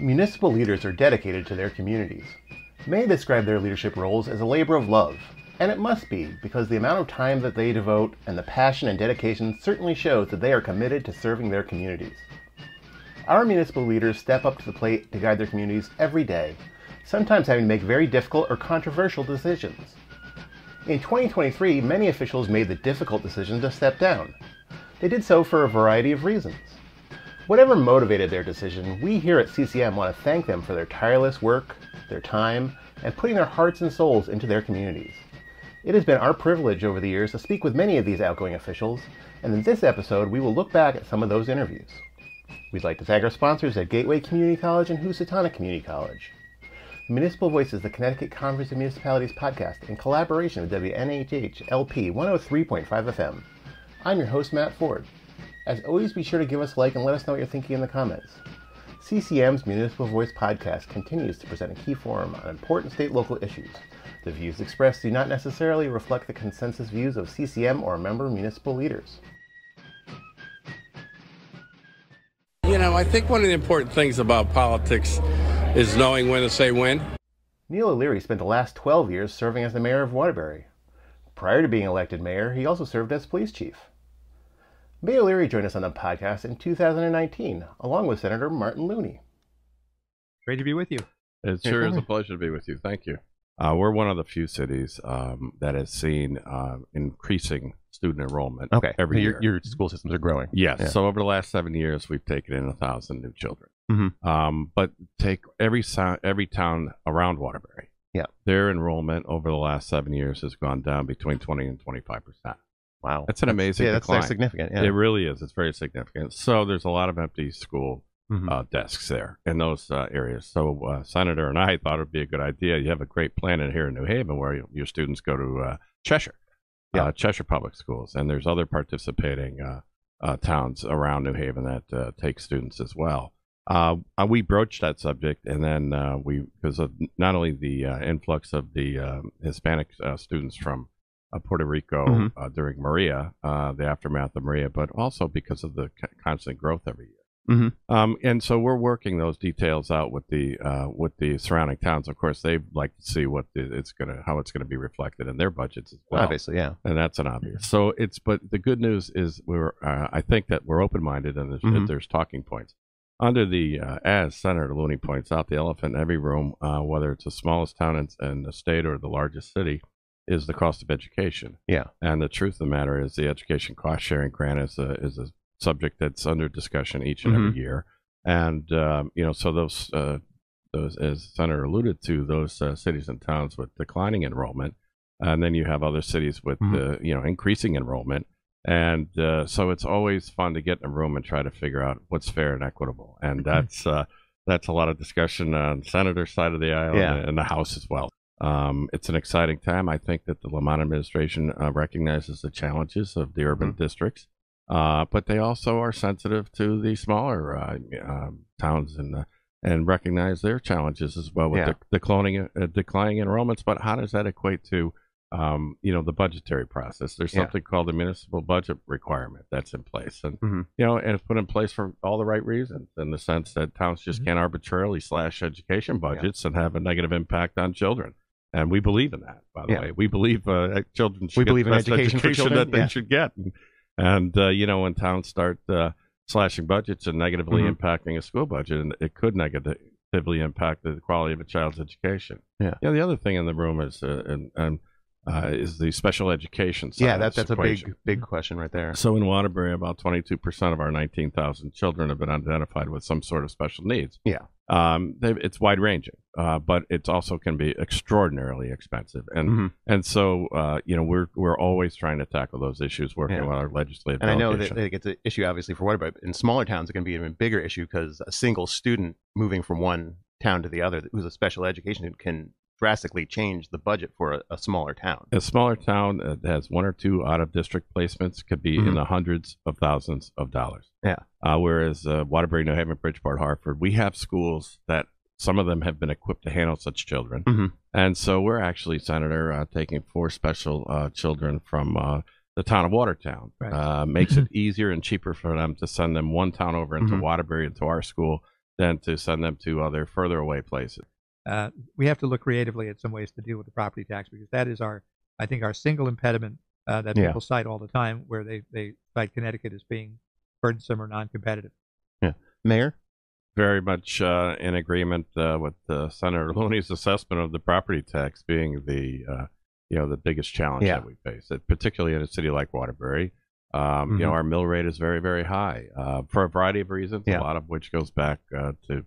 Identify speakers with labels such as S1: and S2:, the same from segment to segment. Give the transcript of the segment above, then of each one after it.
S1: Municipal leaders are dedicated to their communities. Many describe their leadership roles as a labor of love, and it must be because the amount of time that they devote and the passion and dedication certainly shows that they are committed to serving their communities. Our municipal leaders step up to the plate to guide their communities every day, sometimes having to make very difficult or controversial decisions. In 2023, many officials made the difficult decision to step down. They did so for a variety of reasons. Whatever motivated their decision, we here at CCM want to thank them for their tireless work, their time, and putting their hearts and souls into their communities. It has been our privilege over the years to speak with many of these outgoing officials, and in this episode, we will look back at some of those interviews. We'd like to thank our sponsors at Gateway Community College and Housatonic Community College. Municipal Voices, the Connecticut Conference of Municipalities podcast, in collaboration with WNHH LP 103.5 FM. I'm your host, Matt Ford. As always, be sure to give us a like and let us know what you're thinking in the comments. CCM's Municipal Voice podcast continues to present a key forum on important state local issues. The views expressed do not necessarily reflect the consensus views of CCM or member municipal leaders.
S2: You know, I think one of the important things about politics is knowing when to say when.
S1: Neil O'Leary spent the last 12 years serving as the mayor of Waterbury. Prior to being elected mayor, he also served as police chief. Mayor O'Leary joined us on the podcast in 2019, along with Senator Martin Looney.
S3: Great to be with you.
S2: It sure is a pleasure to be with you. Thank you. Uh, we're one of the few cities um, that has seen uh, increasing student enrollment
S3: Okay.
S2: every
S3: your,
S2: year.
S3: your school systems are growing.
S2: Yes.
S3: Yeah.
S2: So over the last seven years, we've taken in a thousand new children.
S3: Mhm.
S2: Um, but take every so- every town around Waterbury.
S3: Yeah.
S2: Their enrollment over the last seven years has gone down between twenty and twenty five percent.
S3: Wow.
S2: That's an amazing
S3: yeah, that's,
S2: decline.
S3: significant. Yeah.
S2: It really is. It's very significant. So there's a lot of empty school
S3: Mhm.
S2: uh, desks there in those uh, areas. So uh, Senator and I thought it'd be a good idea. You have a great plan in here in New Haven where you, your students go to uh, Cheshire,
S3: Yeah.
S2: uh, Cheshire Public Schools, and there's other participating uh, uh, towns around New Haven that uh, take students as well. Uh, we broached that subject, and then uh, we because of not only the uh, influx of the um Hispanic uh, students from uh, Puerto Rico
S3: Mhm.
S2: uh, during Maria, uh, the aftermath of Maria, but also because of the c- constant growth every year.
S3: Mhm.
S2: Um, and so we're working those details out with the uh, with the surrounding towns. Of course, they'd like to see what the, it's gonna how it's gonna be reflected in their budgets as well
S3: Obviously, yeah.
S2: and that's an obvious. So it's but the good news is we're uh, I think that we're open minded and there's,
S3: Mhm.
S2: there's talking points. Under the uh, as Senator Looney points out, the elephant in every room, uh, whether it's the smallest town in, in the state or the largest city, is the cost of education.
S3: Yeah.
S2: And the truth of the matter is, the education cost sharing grant is a is a subject that's under discussion each and
S3: Mm-hmm.
S2: every year. And um, you know, so those uh, those as Senator alluded to, those uh, cities and towns with declining enrollment, and then you have other cities with
S3: Mhm.
S2: uh, you know increasing enrollment. And uh, so it's always fun to get in a room and try to figure out what's fair and equitable. And
S3: Mm-hmm.
S2: that's uh, that's a lot of discussion on Senator's side of the aisle
S3: Yeah.
S2: and, and the House as well. Um, it's an exciting time. I think that the Lamont administration uh, recognizes the challenges of the urban
S3: Mm-hmm.
S2: districts, uh, but they also are sensitive to the smaller uh, um, towns and and recognize their challenges as well with
S3: Yeah.
S2: the declining uh, declining enrollments. But how does that equate to um, you know the budgetary process? There's
S3: Yeah.
S2: something called the municipal budget requirement that's in place, and
S3: Mhm.
S2: you know, and it's put in place for all the right reasons, in the sense that towns just
S3: Mm-hmm.
S2: can't arbitrarily slash education budgets and have a negative impact on children. And we believe in that, by the
S3: Yeah.
S2: way. We believe uh, children should
S3: We
S2: get
S3: believe
S2: the
S3: in education children,
S2: that they
S3: yeah.
S2: should get. And, and uh, you know, when towns start uh, slashing budgets and negatively
S3: Mhm.
S2: impacting a school budget, and it could negatively impact the quality of a child's education.
S3: Yeah.
S2: You know, the other thing in the room is uh, and, and uh, is the special education side
S3: Yeah, that, that's a big, big question right there.
S2: So in Waterbury, about 22% of our 19,000 children have been identified with some sort of special needs.
S3: Yeah.
S2: Um, it's wide ranging, uh, but it also can be extraordinarily expensive. And
S3: Mhm.
S2: and so uh, you know we're we're always trying to tackle those issues, working
S3: Yeah.
S2: with our legislative.
S3: And I know that like, it's an issue obviously for Waterbury, but in smaller towns it can be an even bigger issue because a single student moving from one town to the other who's a special education can drastically change the budget for a, a smaller town.
S2: a smaller town that has one or two out of district placements could be in
S3: Mhm.
S2: the hundreds of thousands of dollars.
S3: Yeah.
S2: Uh, whereas uh, Waterbury, New Haven, Bridgeport, Hartford, we have schools that some of them have been equipped to handle such children.
S3: Mhm.
S2: And so we're actually, Senator, uh, taking four special uh, children from uh, the town of Watertown.
S3: Right.
S2: Uh, makes it easier and cheaper for them to send them one town over into
S3: Mhm.
S2: Waterbury into our school than to send them to other further away places.
S4: Uh, we have to look creatively at some ways to deal with the property tax because that is our, I think, our single impediment uh, that
S3: Yeah.
S4: people cite all the time, where they they cite Connecticut as being burdensome or non-competitive.
S3: Mayor?
S2: very much uh, in agreement uh, with uh, Senator Looney's assessment of the property tax being the uh, you know the biggest challenge
S3: Yeah.
S2: that we face, particularly in a city like Waterbury. Um, You know,
S3: Mhm.
S2: our mill rate is very very high uh, for a variety of reasons.
S3: Yeah.
S2: A lot of which goes back uh, to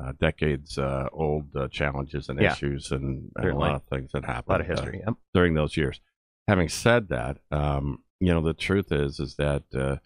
S2: uh, decades uh, old uh, challenges and
S3: Yeah.
S2: issues and, and a lot of things that happened.
S3: A lot of
S2: uh,
S3: history. Yep.
S2: during those years. Having said that, um, you know the truth is is that uh,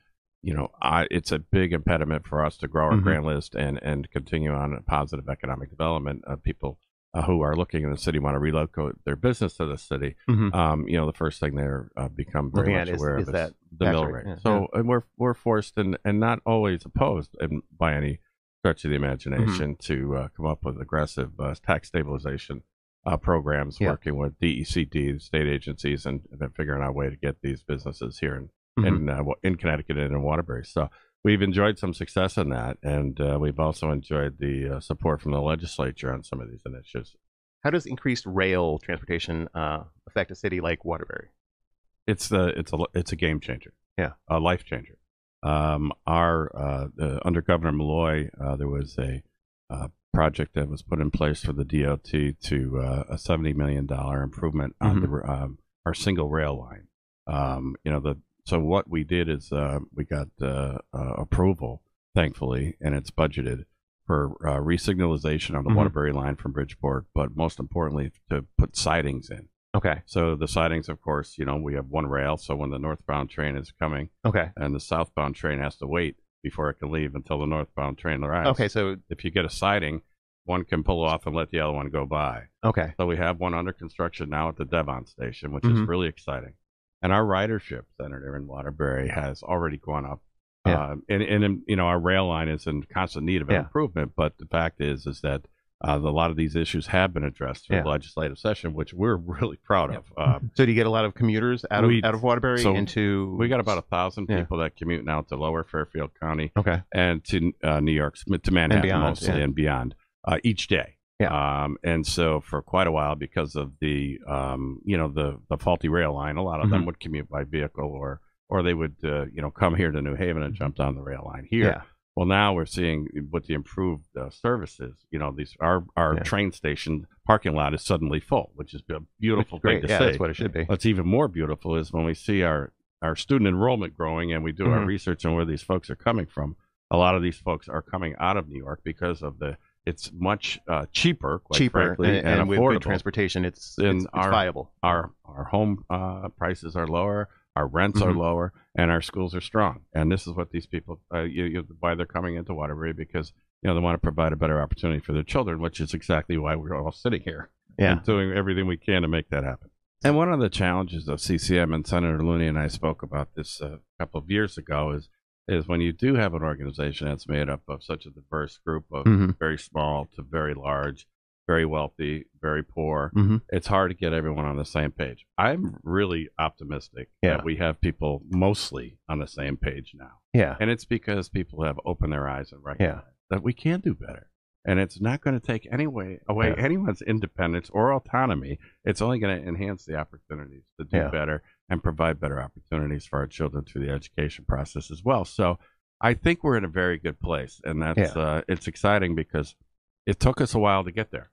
S2: you know I, it's a big impediment for us to grow our
S3: Mhm.
S2: grant list and and continue on a positive economic development. of people uh, who are looking in the city want to relocate their business to the city.
S3: Mhm.
S2: Um, you know the first thing they're uh, become very much
S3: is-
S2: aware
S3: is
S2: of
S3: that
S2: is the
S3: tax
S2: mill
S3: rate, yeah,
S2: so and we're we're forced and and not always opposed and by any stretch of the imagination
S3: Mm-hmm.
S2: to uh, come up with aggressive uh, tax stabilization uh, programs,
S3: Yeah.
S2: working with DECD, state agencies, and, and figuring out a way to get these businesses here in
S3: Mhm.
S2: in, uh, in Connecticut and in Waterbury. So we've enjoyed some success in that, and uh, we've also enjoyed the uh, support from the legislature on some of these initiatives.
S3: How does increased rail transportation uh, affect a city like Waterbury?
S2: It's the it's a it's a game changer.
S3: Yeah.
S2: a life changer. Um, our uh, the, under Governor Malloy, uh, there was a uh, project that was put in place for the DOT to uh, a seventy million dollar improvement on the um, our single rail line. Um, you know the so what we did is uh, we got uh, uh, approval, thankfully, and it's budgeted for uh, resignalization on the
S3: Mhm.
S2: Waterbury line from Bridgeport, but most importantly to put sidings in.
S3: Okay.
S2: So the sidings, of course, you know, we have one rail. So when the northbound train is coming
S3: Okay.
S2: and the southbound train has to wait before it can leave until the northbound train arrives.
S3: Okay. So
S2: If you get a siding, one can pull off and let the other one go by.
S3: okay.
S2: So we have one under construction now at the Devon station, which is
S3: Mhm.
S2: really exciting. And our ridership, Senator in Waterbury, has already gone up.
S3: Yeah.
S2: Uh, and, and, you know, our rail line is in constant need of
S3: Yeah.
S2: improvement. But the fact is, is that uh, a lot of these issues have been addressed through
S3: Yeah.
S2: the legislative session, which we're really proud
S4: Yep.
S2: of. Uh,
S3: So do you get a lot of commuters out of
S2: We-
S3: out of Waterbury
S2: so
S3: into?
S2: we got about a thousand
S3: Yeah.
S2: people that commute now to Lower Fairfield County
S3: Okay.
S2: and to uh, New York, to Manhattan
S3: beyond,
S2: mostly,
S3: yeah.
S2: and beyond uh, each day.
S3: Yeah.
S2: Um, and so for quite a while, because of the um, you know the the faulty rail line, a lot of them
S3: Mhm.
S2: would commute by vehicle or or they would uh, you know come here to New Haven and jump down the rail line here. Well, now we're seeing with the improved uh, services, you know, these our our
S3: Yeah.
S2: train station parking lot is suddenly full, which is a beautiful
S3: Great.
S2: thing to
S3: yeah,
S2: see.
S3: that's what it should be.
S2: What's even more beautiful is when we see our, our student enrollment growing and we do our
S3: Mhm.
S2: research on where these folks are coming from. A lot of these folks are coming out of New York because of the it's much uh, cheaper, quite
S3: Cheaper
S2: frankly,
S3: and,
S2: and,
S3: and
S2: affordable.
S3: good transportation, it's it's, it's
S2: our-
S3: viable.
S2: our our home uh, prices are lower, our rents are
S3: Mhm.
S2: lower, and our schools are strong. And this is what these people uh, you, you, why they're coming into Waterbury because you know they want to provide a better opportunity for their children, which is exactly why we're all sitting here
S3: Yeah.
S2: and doing everything we can to make that happen. And one of the challenges of CCM, and Senator Looney and I spoke about this a couple of years ago, is is when you do have an organization that's made up of such a diverse group of
S3: Mhm.
S2: very small to very large, very wealthy, very poor,
S3: Mhm.
S2: it's hard to get everyone on the same page. I'm really optimistic
S3: Yeah.
S2: that we have people mostly on the same page now.
S3: Yeah.
S2: And it's because people have opened their eyes and recognized that we can do better. And it's not going to take any way away
S3: Yeah.
S2: anyone's independence or autonomy. It's only going to enhance the opportunities to do
S3: Yeah.
S2: better and provide better opportunities for our children through the education process as well. So I think we're in a very good place, and that's
S3: Yeah.
S2: uh, it's exciting because it took us a while to get there.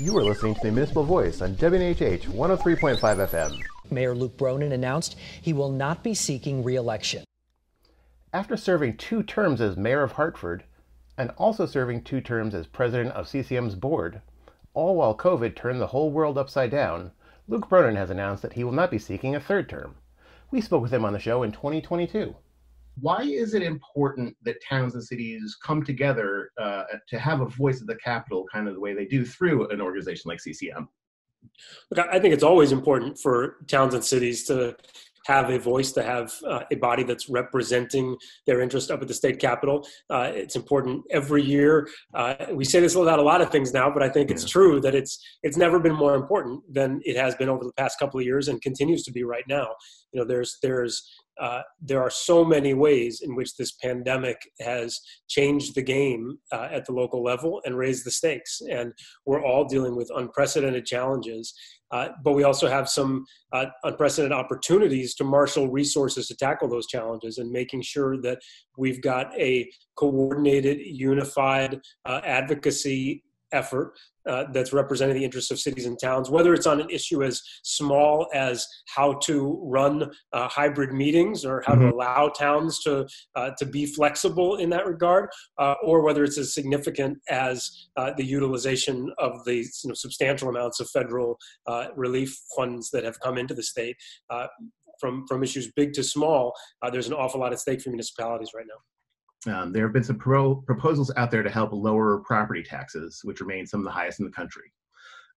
S1: You are listening to the Municipal Voice on WNHH 103.5 FM.
S5: Mayor Luke Bronin announced he will not be seeking re-election.
S1: After serving two terms as mayor of Hartford and also serving two terms as president of CCM's board, all while COVID turned the whole world upside down, Luke Bronin has announced that he will not be seeking a third term. We spoke with him on the show in 2022.
S6: Why is it important that towns and cities come together uh, to have a voice at the capital kind of the way they do through an organization like CCM?
S7: Look, I think it's always important for towns and cities to have a voice, to have uh, a body that's representing their interest up at the state capitol. Uh, it's important every year. Uh, we say this about a lot of things now, but I think it's true that it's it's never been more important than it has been over the past couple of years and continues to be right now. You know, there's there's uh, there are so many ways in which this pandemic has changed the game uh, at the local level and raised the stakes. And we're all dealing with unprecedented challenges. Uh, but we also have some uh, unprecedented opportunities to marshal resources to tackle those challenges and making sure that we've got a coordinated, unified uh, advocacy effort uh, that's representing the interests of cities and towns, whether it's on an issue as small as how to run uh, hybrid meetings or how mm-hmm. to allow towns to uh, to be flexible in that regard, uh, or whether it's as significant as uh, the utilization of the you know, substantial amounts of federal uh, relief funds that have come into the state. from, from issues big to small, there's an awful lot at stake for municipalities right now.
S6: Um, there have been some pro- proposals out there to help lower property taxes, which remain some of the highest in the country.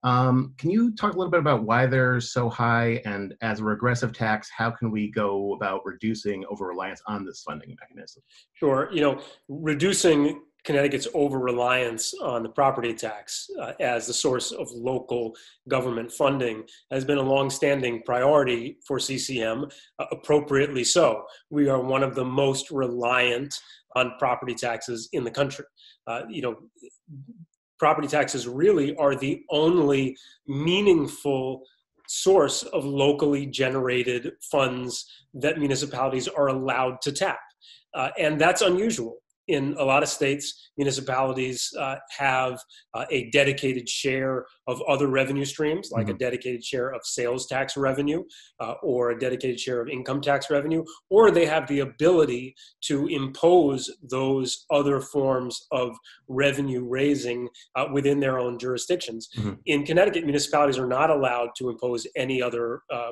S6: Um, can you talk a little bit about why they're so high, and as a regressive tax, how can we go about reducing over reliance on this funding mechanism?
S7: Sure. You know, reducing Connecticut's over reliance on the property tax uh, as the source of local government funding has been a long-standing priority for CCM, uh, appropriately so. We are one of the most reliant on property taxes in the country. Uh, you know, property taxes really are the only meaningful source of locally generated funds that municipalities are allowed to tap. Uh, and that's unusual in a lot of states, municipalities uh, have uh, a dedicated share of other revenue streams, like mm-hmm. a dedicated share of sales tax revenue uh, or a dedicated share of income tax revenue, or they have the ability to impose those other forms of revenue raising uh, within their own jurisdictions. Mm-hmm. In Connecticut, municipalities are not allowed to impose any other uh,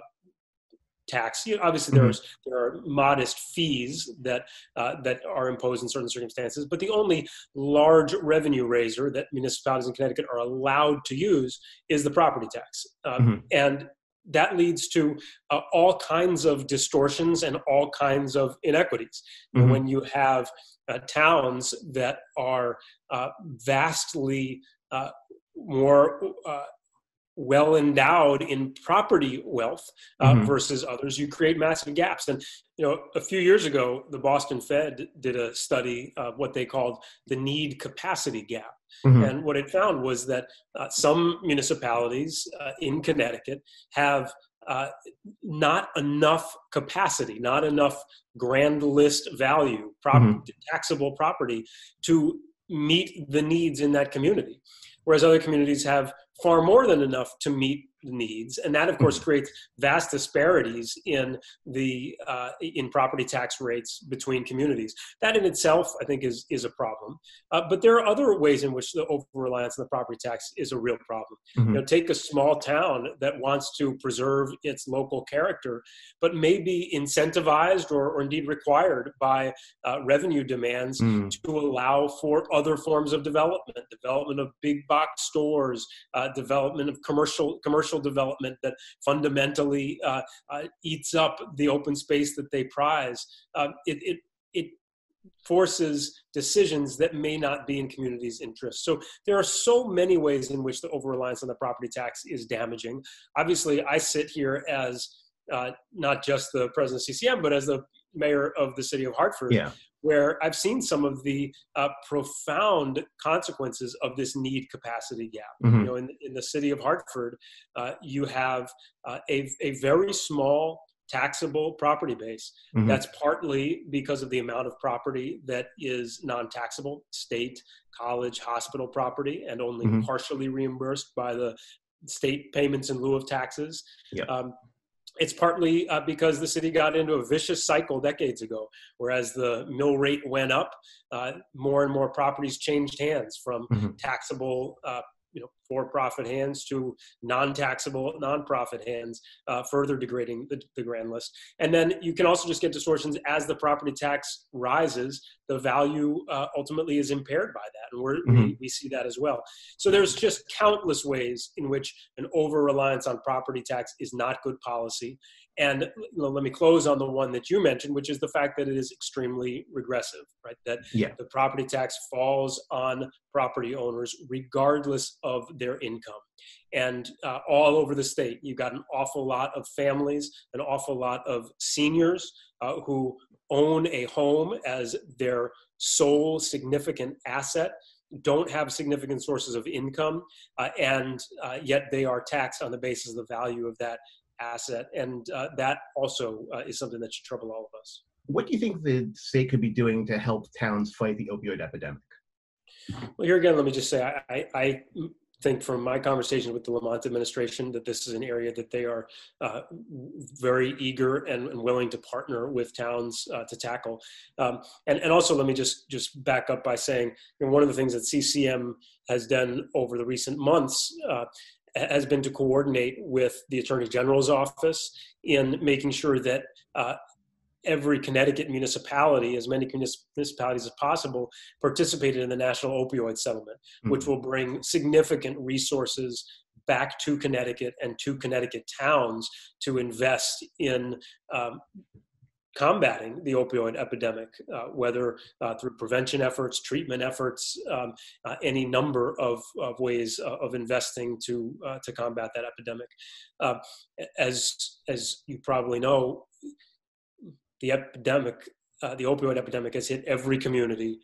S7: tax. You know, obviously, mm-hmm. there's there are modest fees that uh, that are imposed in certain circumstances, but the only large revenue raiser that municipalities in Connecticut are allowed to use is the property tax, uh, mm-hmm. and that leads to uh, all kinds of distortions and all kinds of inequities. Mm-hmm. When you have uh, towns that are uh, vastly uh, more well endowed in property wealth uh, mm-hmm. versus others, you create massive gaps. And you know, a few years ago, the Boston Fed did a study of what they called the need capacity gap. Mm-hmm. And what it found was that uh, some municipalities uh, in Connecticut have uh, not enough capacity, not enough grand list value, prop- mm-hmm. taxable property to meet the needs in that community. Whereas other communities have far more than enough to meet needs and that of course hmm. creates vast disparities in the uh, in property tax rates between communities that in itself i think is is a problem uh, but there are other ways in which the over reliance on the property tax is a real problem mm-hmm. you know take a small town that wants to preserve its local character but may be incentivized or, or indeed required by uh, revenue demands mm. to allow for other forms of development development of big box stores uh, development of commercial commercial development that fundamentally uh, uh, eats up the open space that they prize. Uh, it, it, it forces decisions that may not be in communities' interest. So there are so many ways in which the over reliance on the property tax is damaging. Obviously, I sit here as uh, not just the president of CCM, but as the mayor of the city of Hartford,
S6: yeah
S7: where I've seen some of the uh, profound consequences of this need capacity gap. Mm-hmm. You know, in, in the city of Hartford, uh, you have uh, a, a very small taxable property base. Mm-hmm. That's partly because of the amount of property that is non taxable, state, college, hospital property, and only mm-hmm. partially reimbursed by the state payments in lieu of taxes.
S6: Yeah. Um,
S7: it's partly uh, because the city got into a vicious cycle decades ago, whereas the mill rate went up, uh, more and more properties changed hands from mm-hmm. taxable uh, you know for-profit hands to non-taxable non-profit hands, uh, further degrading the, the grand list. And then you can also just get distortions as the property tax rises. The value uh, ultimately is impaired by that, and mm-hmm. we we see that as well. So there's just countless ways in which an over-reliance on property tax is not good policy. And you know, let me close on the one that you mentioned, which is the fact that it is extremely regressive, right? That
S6: yeah.
S7: the property tax falls on property owners regardless of their income. And uh, all over the state, you've got an awful lot of families, an awful lot of seniors uh, who own a home as their sole significant asset don't have significant sources of income, uh, and uh, yet they are taxed on the basis of the value of that asset. And uh, that also uh, is something that should trouble all of us.
S6: What do you think the state could be doing to help towns fight the opioid epidemic?
S7: Well, here again, let me just say I, I, I think from my conversation with the Lamont administration that this is an area that they are uh, very eager and, and, willing to partner with towns uh, to tackle. Um, and, and also, let me just just back up by saying you know, one of the things that CCM has done over the recent months uh, has been to coordinate with the Attorney General's office in making sure that uh, every Connecticut municipality, as many municipalities as possible, participated in the national opioid settlement, mm-hmm. which will bring significant resources back to Connecticut and to Connecticut towns to invest in um, combating the opioid epidemic, uh, whether uh, through prevention efforts, treatment efforts, um, uh, any number of, of ways uh, of investing to uh, to combat that epidemic. Uh, as as you probably know, the epidemic, the opioid epidemic has hit every community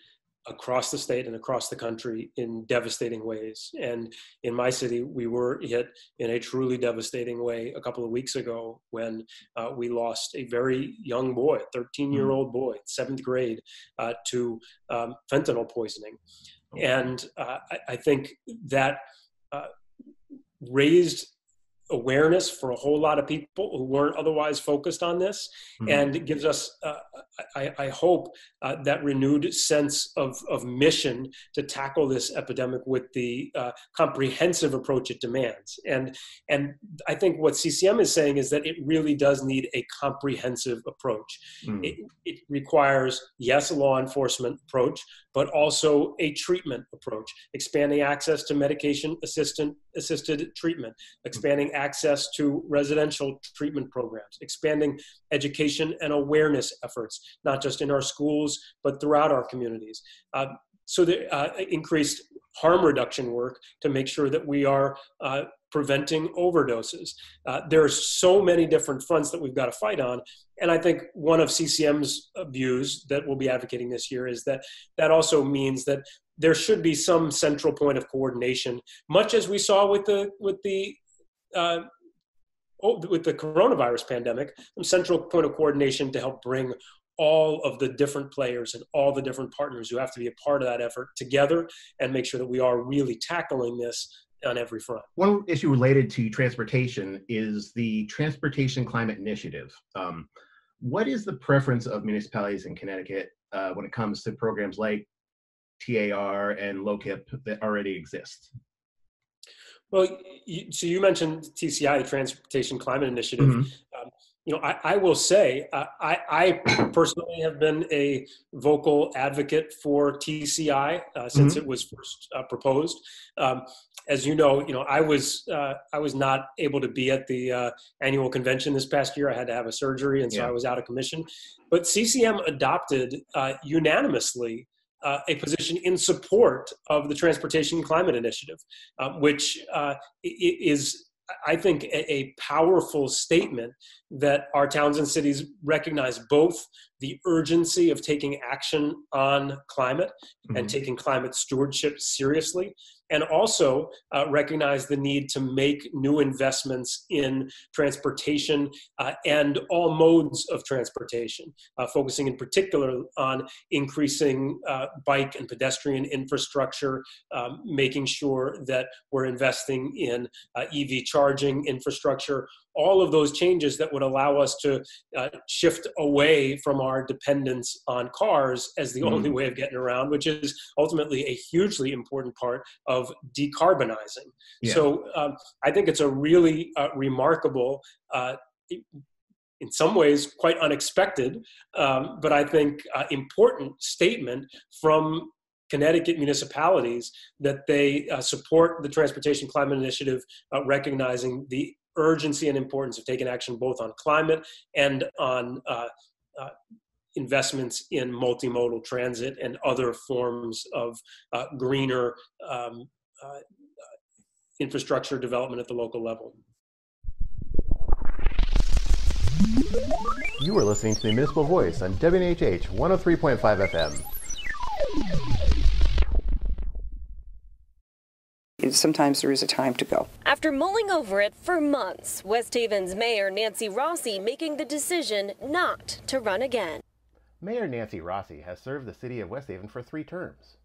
S7: across the state and across the country in devastating ways. And in my city, we were hit in a truly devastating way a couple of weeks ago when uh, we lost a very young boy, 13 year old boy, seventh grade, uh, to um, fentanyl poisoning. Oh. And uh, I, I, think that uh, raised awareness for a whole lot of people who weren't otherwise focused on this mm-hmm. and it gives us uh, I, I, hope uh, that renewed sense of, of mission to tackle this epidemic with the uh, comprehensive approach it demands and and i think what ccm is saying is that it really does need a comprehensive approach mm-hmm. it, it requires yes a law enforcement approach but also a treatment approach, expanding access to medication assistant, assisted treatment, expanding access to residential treatment programs, expanding education and awareness efforts, not just in our schools, but throughout our communities. Uh, so the uh, increased harm reduction work to make sure that we are uh, preventing overdoses. Uh, there are so many different fronts that we've got to fight on. And I think one of CCM's views that we'll be advocating this year is that that also means that there should be some central point of coordination, much as we saw with the with the uh, with the coronavirus pandemic, some central point of coordination to help bring all of the different players and all the different partners who have to be a part of that effort together and make sure that we are really tackling this on every front.
S6: One issue related to transportation is the Transportation Climate Initiative. Um, what is the preference of municipalities in Connecticut uh, when it comes to programs like TAR and LOCIP that already exist?
S7: Well, you, so you mentioned TCI, the Transportation Climate Initiative. Mm-hmm. Um, you know, I, I will say, uh, I, I, personally have been a vocal advocate for TCI uh, since mm-hmm. it was first uh, proposed. Um, as you know, you know, I was uh, I was not able to be at the uh, annual convention this past year. I had to have a surgery, and so yeah. I was out of commission. But CCM adopted uh, unanimously uh, a position in support of the Transportation Climate Initiative, um, which uh, is I think, a, a, powerful statement that our towns and cities recognize both the urgency of taking action on climate mm-hmm. and taking climate stewardship seriously, and also uh, recognize the need to make new investments in transportation uh, and all modes of transportation, uh, focusing in particular on increasing uh, bike and pedestrian infrastructure, um, making sure that we're investing in uh, EV charging infrastructure, all of those changes that would allow us to uh, shift away from our dependence on cars as the mm. only way of getting around, which is ultimately a hugely important part of decarbonizing. Yeah. So um, I think it's a really uh, remarkable. Uh, in some ways, quite unexpected, um, but I think uh, important statement from Connecticut municipalities that they uh, support the Transportation Climate Initiative, uh, recognizing the urgency and importance of taking action both on climate and on uh, uh, investments in multimodal transit and other forms of uh, greener um, uh, infrastructure development at the local level.
S6: You are listening to the Municipal Voice on WNHH 103.5 FM.
S8: Sometimes there is a time to go.
S9: After mulling over it for months, West Haven's Mayor Nancy Rossi making the decision not to run again.
S6: Mayor Nancy Rossi has served the city of West Haven for three terms.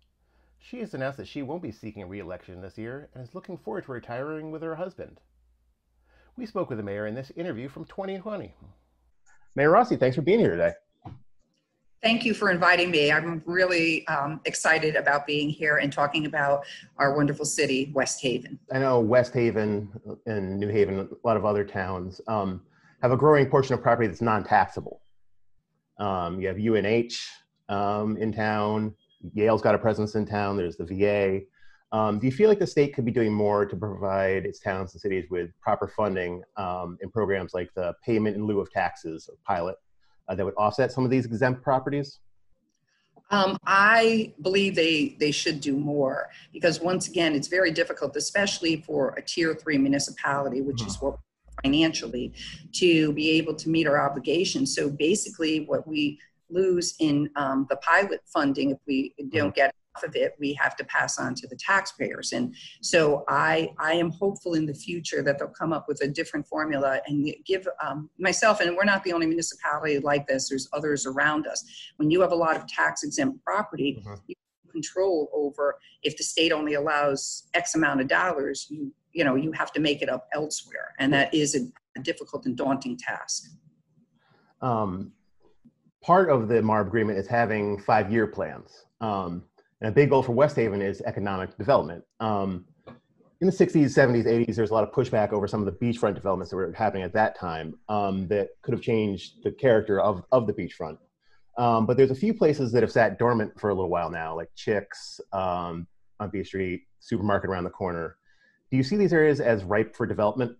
S6: She has announced that she won't be seeking re-election this year and is looking forward to retiring with her husband. We spoke with the mayor in this interview from 2020. Mayor Rossi, thanks for being here today.
S8: Thank you for inviting me. I'm really um, excited about being here and talking about our wonderful city, West Haven.
S6: I know West Haven and New Haven, a lot of other towns, um, have a growing portion of property that's non-taxable. Um, you have UNH um, in town. Yale's got a presence in town. There's the VA. Um, do you feel like the state could be doing more to provide its towns and cities with proper funding um, in programs like the payment in lieu of taxes pilot uh, that would offset some of these exempt properties?
S8: Um, I believe they they should do more because once again, it's very difficult, especially for a tier three municipality, which is what financially, to be able to meet our obligations. So basically, what we lose in um, the pilot funding if we don't mm-hmm. get of it we have to pass on to the taxpayers and so i i am hopeful in the future that they'll come up with a different formula and give um, myself and we're not the only municipality like this there's others around us when you have a lot of tax exempt property mm-hmm. you control over if the state only allows x amount of dollars you you know you have to make it up elsewhere and that is a, a difficult and daunting task
S6: um, part of the MARB agreement is having five-year plans. Um, and a big goal for West Haven is economic development. Um, in the 60s, 70s, 80s, there's a lot of pushback over some of the beachfront developments that were happening at that time um, that could have changed the character of, of the beachfront. Um, but there's a few places that have sat dormant for a little while now, like Chicks um, on Beach Street, supermarket around the corner. Do you see these areas as ripe for development?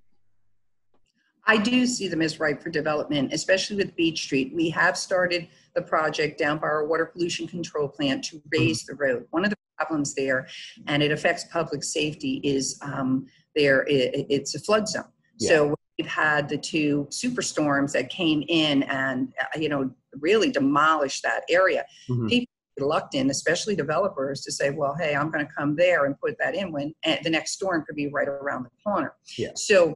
S8: I do see them as ripe for development, especially with Beach Street. We have started the project down by our water pollution control plant to mm-hmm. raise the road. One of the problems there, and it affects public safety, is um, there it, it's a flood zone. Yeah. So we've had the two superstorms that came in and uh, you know really demolished that area. Mm-hmm. People reluctant, especially developers, to say, "Well, hey, I'm going to come there and put that in when the next storm could be right around the corner."
S6: Yeah.
S8: So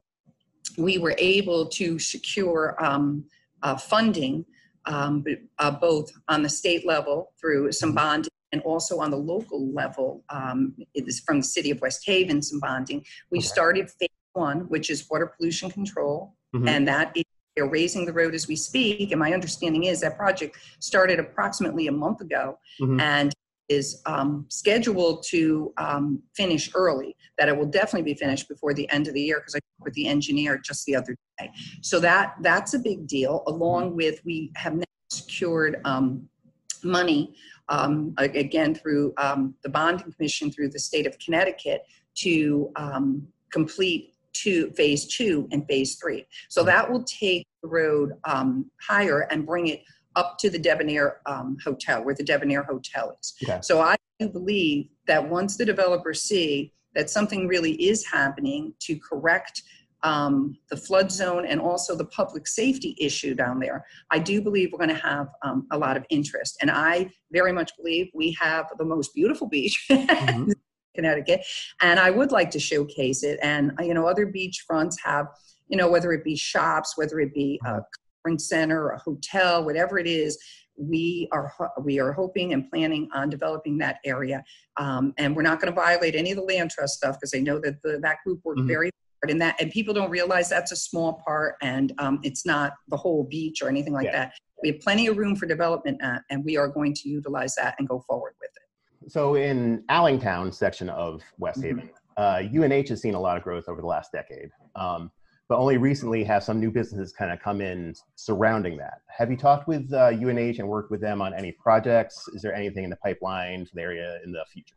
S8: we were able to secure um, uh, funding um, uh, both on the state level through some mm-hmm. bonding and also on the local level um, it is from the city of West Haven some bonding. We okay. started phase one, which is water pollution control, mm-hmm. and that is they're raising the road as we speak. And my understanding is that project started approximately a month ago, mm-hmm. and is um, scheduled to um, finish early, that it will definitely be finished before the end of the year because I talked with the engineer just the other day. So that that's a big deal. Along with we have now secured um, money um, again through um, the bonding commission through the state of Connecticut to um, complete two phase two and phase three. So that will take the road higher and bring it up to the Debonair um, Hotel, where the Debonair Hotel is. Okay. So I do believe that once the developers see that something really is happening to correct um, the flood zone and also the public safety issue down there, I do believe we're going to have um, a lot of interest. And I very much believe we have the most beautiful beach. Mm-hmm. Connecticut, and I would like to showcase it. And you know, other beach fronts have, you know, whether it be shops, whether it be uh, center, a hotel, whatever it is, we are we are hoping and planning on developing that area. Um, and we're not going to violate any of the land trust stuff because I know that the, that group worked mm-hmm. very hard in that, and people don't realize that's a small part, and um, it's not the whole beach or anything like yeah. that. We have plenty of room for development, uh, and we are going to utilize that and go forward with it.
S6: So in Allingtown section of West mm-hmm. Haven, mm-hmm. uh, UNH has seen a lot of growth over the last decade. Um, but only recently have some new businesses kind of come in surrounding that. Have you talked with uh, UNH and worked with them on any projects? Is there anything in the pipeline for the area in the future?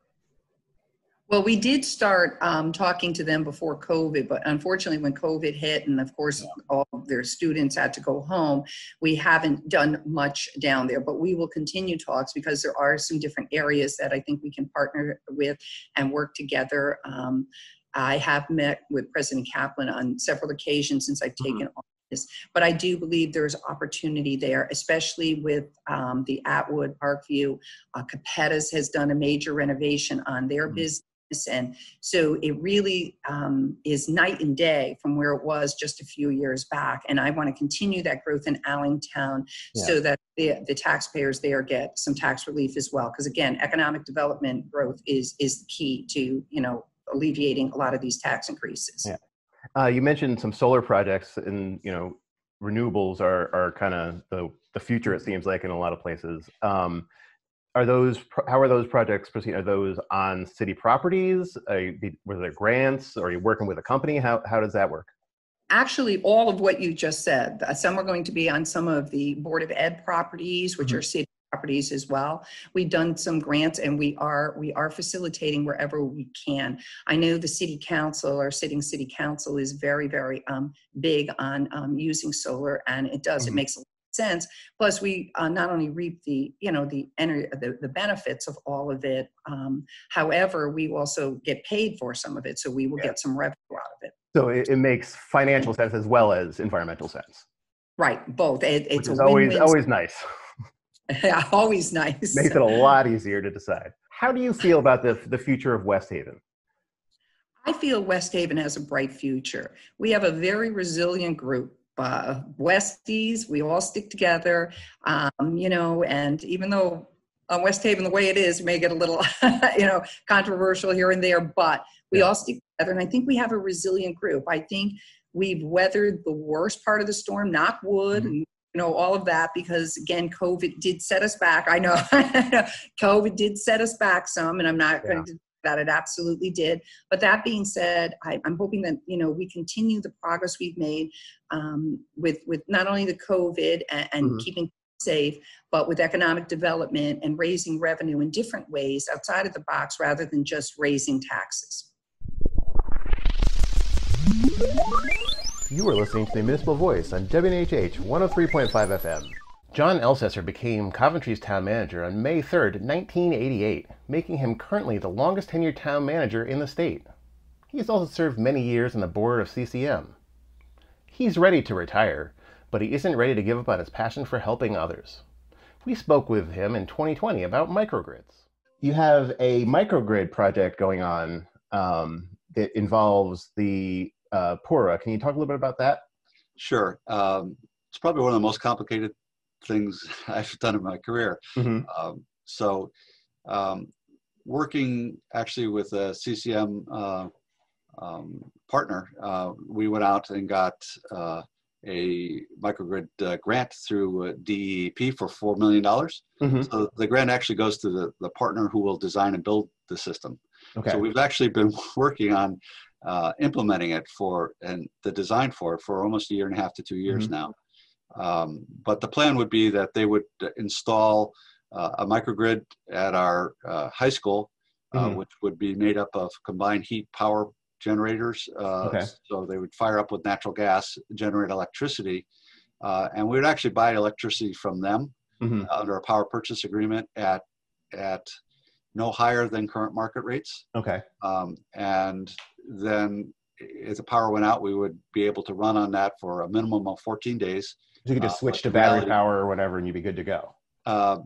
S8: Well, we did start um, talking to them before COVID, but unfortunately, when COVID hit, and of course, all their students had to go home, we haven't done much down there. But we will continue talks because there are some different areas that I think we can partner with and work together. Um, I have met with President Kaplan on several occasions since I've taken office, but I do believe there's opportunity there, especially with um, the Atwood Parkview. Uh, Capetta's has done a major renovation on their
S3: Mhm.
S8: business. And so it really um, is night and day from where it was just a few years back. And I want to continue that growth in Allingtown so that the, the taxpayers there get some tax relief as well. Because again, economic development growth is, is the key to, you know, alleviating a lot of these tax increases.
S1: Yeah. Uh, you mentioned some solar projects, and you know, renewables are are kind of the the future. It seems like in a lot of places. Um, are those how are those projects proceeding? Are those on city properties? Are you, were there grants? Or are you working with a company? How how does that work?
S8: Actually, all of what you just said, uh, some are going to be on some of the Board of Ed properties, which are city properties as well. We've done some grants and we are, we are facilitating wherever we can. I know the city council, our sitting city council is very, very um, big on um, using solar and it does, it
S1: Mhm.
S8: makes a lot of sense. Plus, we uh, not only reap the, you know, the energy, the, the benefits of all of it. Um, however, we also get paid for some of it, so we will
S1: Yeah.
S8: get some revenue out of it.
S1: So it, it makes financial sense as well as environmental sense,
S8: Right, both. It,
S1: which
S8: it's
S1: is
S8: a
S1: always
S8: win-win.
S1: always nice.
S8: Yeah, always nice.
S1: Makes it a lot easier to decide. How do you feel about the the future of West Haven?
S8: I feel West Haven has a bright future. We have a very resilient group. Uh, Westies, we all stick together, um, you know, and even though uh, West Haven, the way it is, may get a little, you know, controversial here and there, but we
S1: Yeah.
S8: all stick together. And I think we have a resilient group. I think we've weathered the worst part of the storm, knock wood,
S1: Mhm.
S8: and know, all of that because again, COVID did set us back. I know COVID did set us back some, and I'm not
S1: Yeah.
S8: going to that it absolutely did. But that being said, I, I'm hoping that you know we continue the progress we've made um, with with not only the COVID and, and
S1: Mhm.
S8: keeping safe, but with economic development and raising revenue in different ways outside of the box rather than just raising taxes.
S1: You are listening to the Municipal Voice on WNHH 103.5 FM. John Elsesser became Coventry's town manager on May 3rd, 1988, making him currently the longest tenured town manager in the state. He has also served many years on the board of CCM. He's ready to retire, but he isn't ready to give up on his passion for helping others. We spoke with him in 2020 about microgrids. You have a microgrid project going on um, that involves the uh, Pura. Can you talk a little bit about that?
S10: Sure. Um, it's probably one of the most complicated things I've done in my career.
S1: Mhm.
S10: Um, so, um, working actually with a CCM uh, um, partner, uh, we went out and got uh, a microgrid uh, grant through uh, DEP for $4 million.
S1: Mhm.
S10: So the grant actually goes to the, the partner who will design and build the system.
S1: Okay.
S10: So we've actually been working on uh, implementing it for and the design for it for almost a year and a half to two years now. Um, but the plan would be that they would install uh, a microgrid at our uh, high school, uh,
S1: Mhm.
S10: which would be made up of combined heat power generators. Uh,
S1: Okay.
S10: So they would fire up with natural gas, generate electricity, uh, and we would actually buy electricity from them
S1: Mhm.
S10: under a power purchase agreement at at no higher than current market rates.
S1: Okay.
S10: Um, and then if the power went out, we would be able to run on that for a minimum of 14 days.
S1: So you could just
S10: Uh,
S1: switch to battery
S10: reality-
S1: power or whatever, and you'd be good to go
S10: Uh,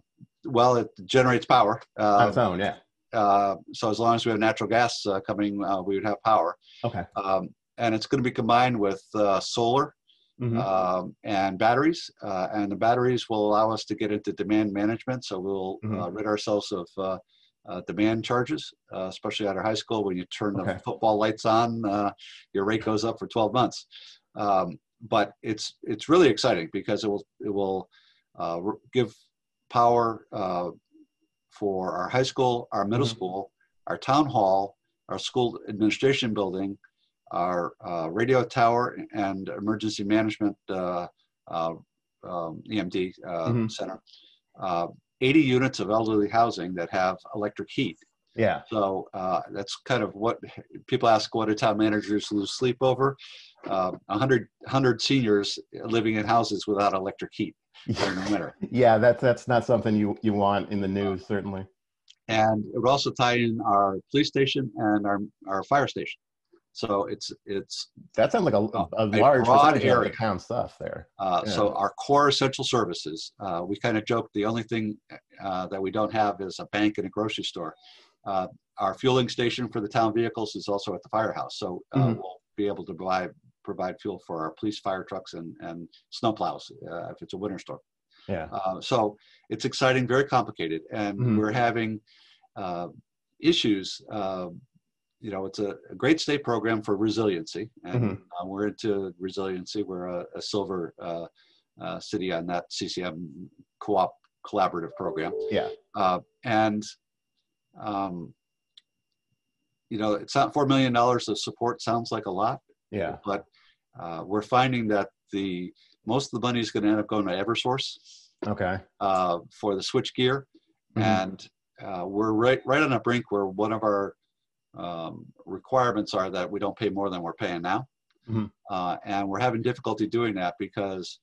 S10: well, it generates power.
S1: on its
S10: Uh,
S1: own. Yeah.
S10: uh, so as long as we have natural gas uh, coming, uh, we would have power.
S1: Okay.
S10: Um, and it's going to be combined with uh, solar
S1: Mhm.
S10: um, and batteries. Uh, and the batteries will allow us to get into demand management. So we'll uh,
S1: Mhm.
S10: rid ourselves of uh, demand charges, uh, especially at our high school. When you turn
S1: Okay.
S10: the football lights on, uh, your rate goes up for 12 months. Um, but it's it's really exciting because it will it will uh, give power uh, for our high school, our middle
S1: Mhm.
S10: school, our town hall, our school administration building, our uh, radio tower, and emergency management uh, uh, um, EMD uh,
S1: Mhm.
S10: center. Uh, 80 units of elderly housing that have electric heat.
S1: Yeah.
S10: So uh, that's kind of what people ask what do town managers lose sleep over? Uh, 100, 100 seniors living in houses without electric heat during the winter.
S1: Yeah. That's that's not something you you want in the news, certainly.
S10: And it would also tie in our police station and our, our fire station. So it's it's
S1: That sounds like a, a,
S10: a
S1: large
S10: broad
S1: of
S10: area.
S1: the town stuff there.
S10: Uh,
S1: Yeah.
S10: So our core essential services, uh, we kind of joke, the only thing uh, that we don't have is a bank and a grocery store. Uh, Our fueling station for the town vehicles is also at the firehouse, so uh,
S1: Mhm.
S10: we'll be able to provide, provide fuel for our police, fire trucks, and, and snowplows uh, if it's a winter storm.
S1: Yeah.
S10: Uh, So it's exciting, very complicated, and
S1: Mhm.
S10: we're having uh, issues. You know, it's a a great state program for resiliency, and
S1: Mhm.
S10: uh, we're into resiliency. We're a, a silver uh, uh, city on that CCM co-op collaborative program.
S1: Yeah.
S10: Uh, and um, you know, it's not four million dollars of support. Sounds like a lot,
S1: Yeah.
S10: but uh, we're finding that the most of the money is going to end up going to Eversource
S1: Okay.
S10: uh, for the switch gear,
S1: Mhm.
S10: and uh, we're right right on a brink where one of our um, requirements are that we don't pay more than we're paying now,
S1: Mhm.
S10: uh, and we're having difficulty doing that because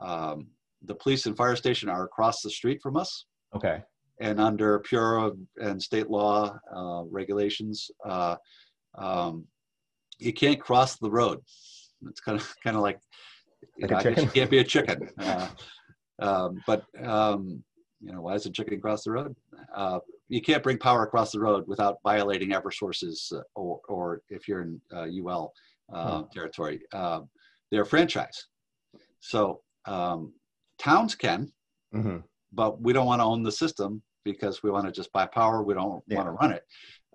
S10: um, the police and fire station are across the street from us,
S1: Okay.
S10: and under Pura and state law uh, regulations, uh, um, you can't cross the road. It's kind of kind of like, you
S1: Like
S10: know,
S1: a
S10: I guess you can't be a chicken. Uh, um, but um, you know, why is a chicken cross the road? Uh, you can't bring power across the road without violating Eversource's uh, or, or if you're in uh, UI uh, territory, uh, they're franchise. So um, towns can,
S1: hmm
S10: but we don't want to own the system because we want to just buy power. We don't
S1: Yeah.
S10: want to run it.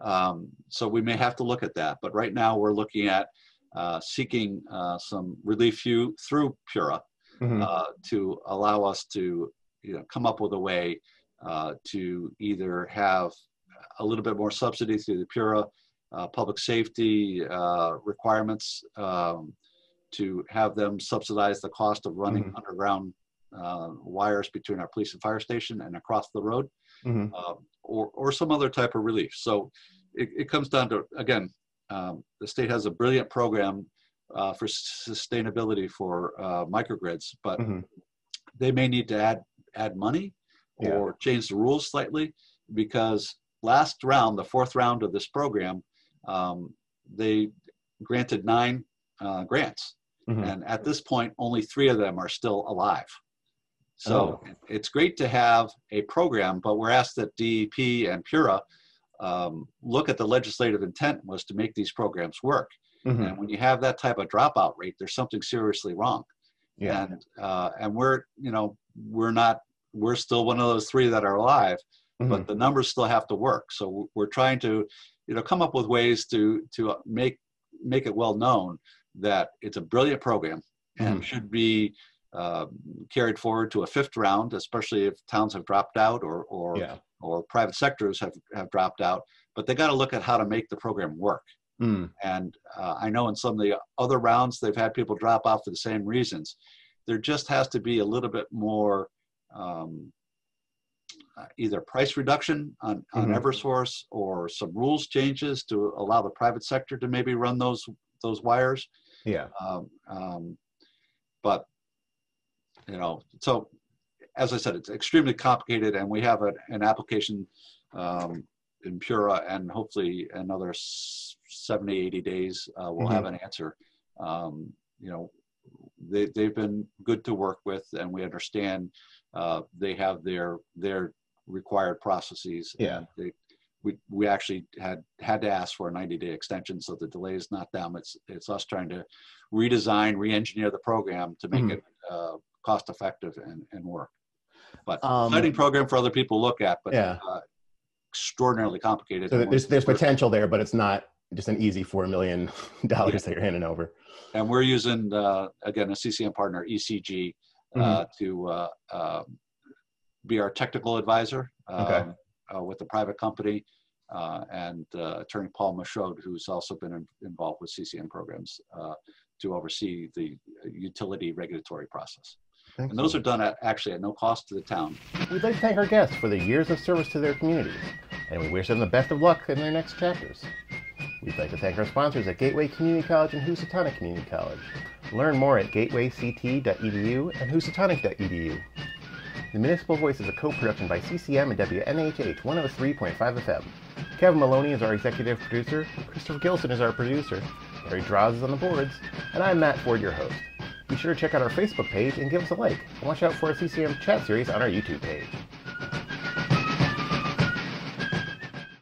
S10: Um, so we may have to look at that. But right now we're looking at uh, seeking uh, some relief through Pura
S1: hmm
S10: uh, to allow us to you know, come up with a way uh, to either have a little bit more subsidy through the Pura uh, public safety uh, requirements um, to have them subsidize the cost of running
S1: Mhm.
S10: underground uh, wires between our police and fire station and across the road,
S1: hmm
S10: uh, or, or some other type of relief. So it, it comes down to, again, um, the state has a brilliant program uh, for sustainability for uh, microgrids, but
S1: Mhm.
S10: they may need to add add money
S1: Yeah.
S10: or change the rules slightly because last round, the fourth round of this program, um, they granted nine uh, grants,
S1: Mhm.
S10: and at this point, only three of them are still alive. So
S1: Oh.
S10: it's great to have a program, but we're asked that DEP and Pura um, look at the legislative intent was to make these programs work.
S1: hmm
S10: And when you have that type of dropout rate, there's something seriously wrong
S1: Yeah.
S10: and uh, and we're you know we're not we're still one of those three that are alive
S1: Mhm.
S10: but the numbers still have to work so we're trying to you know come up with ways to to make make it well known that it's a brilliant program and
S1: Mhm.
S10: should be uh, carried forward to a fifth round especially if towns have dropped out or or
S1: Yeah.
S10: or private sectors have have dropped out but they got to look at how to make the program work
S1: Mm.
S10: and uh, I know in some of the other rounds, they've had people drop off for the same reasons. There just has to be a little bit more um, uh, either price reduction on, on
S1: Mhm.
S10: Eversource or some rules changes to allow the private sector to maybe run those those wires.
S1: Yeah.
S10: Um, um, but you know, so as I said, it's extremely complicated, and we have an, an application um, in Pura, and hopefully another s- 70, 80 days, uh, we'll have an answer. Um, you know, they, they've been good to work with, and we understand uh, they have their their required processes.
S1: Yeah.
S10: and They, we, we actually had had to ask for a 90 day extension, so the delay is not them. It's it's us trying to redesign, re-engineer the program to make
S1: Mhm.
S10: it uh, cost effective and, and work. But
S1: Um,
S10: exciting program for other people to look at, but
S1: Yeah.
S10: uh, extraordinarily complicated.
S1: So there's there's potential there, but it's not just an easy four million dollars that you're handing over.
S10: and we're using uh, again a CCM partner ECG uh,
S1: Mm-hmm.
S10: to uh, um, be our technical advisor um,
S1: Okay.
S10: uh, with the private company, uh, and uh, Attorney Paul Michaud, who's also been in, involved with CCM programs uh, to oversee the utility regulatory process. And those are done at, actually at no cost to the town.
S1: We'd like to thank our guests for their years of service to their communities, and we wish them the best of luck in their next chapters. We'd like to thank our sponsors at Gateway Community College and Housatonic Community College. Learn more at gatewayct.edu and housatonic.edu. The Municipal Voice is a co-production by CCM and WNHH 103.5 FM. Kevin Maloney is our executive producer. Christopher Gilson is our producer. Larry Draws is on the boards, and I'm Matt Ford, your host. Be sure to check out our Facebook page and give us a like, and watch out for our CCM chat series on our YouTube page.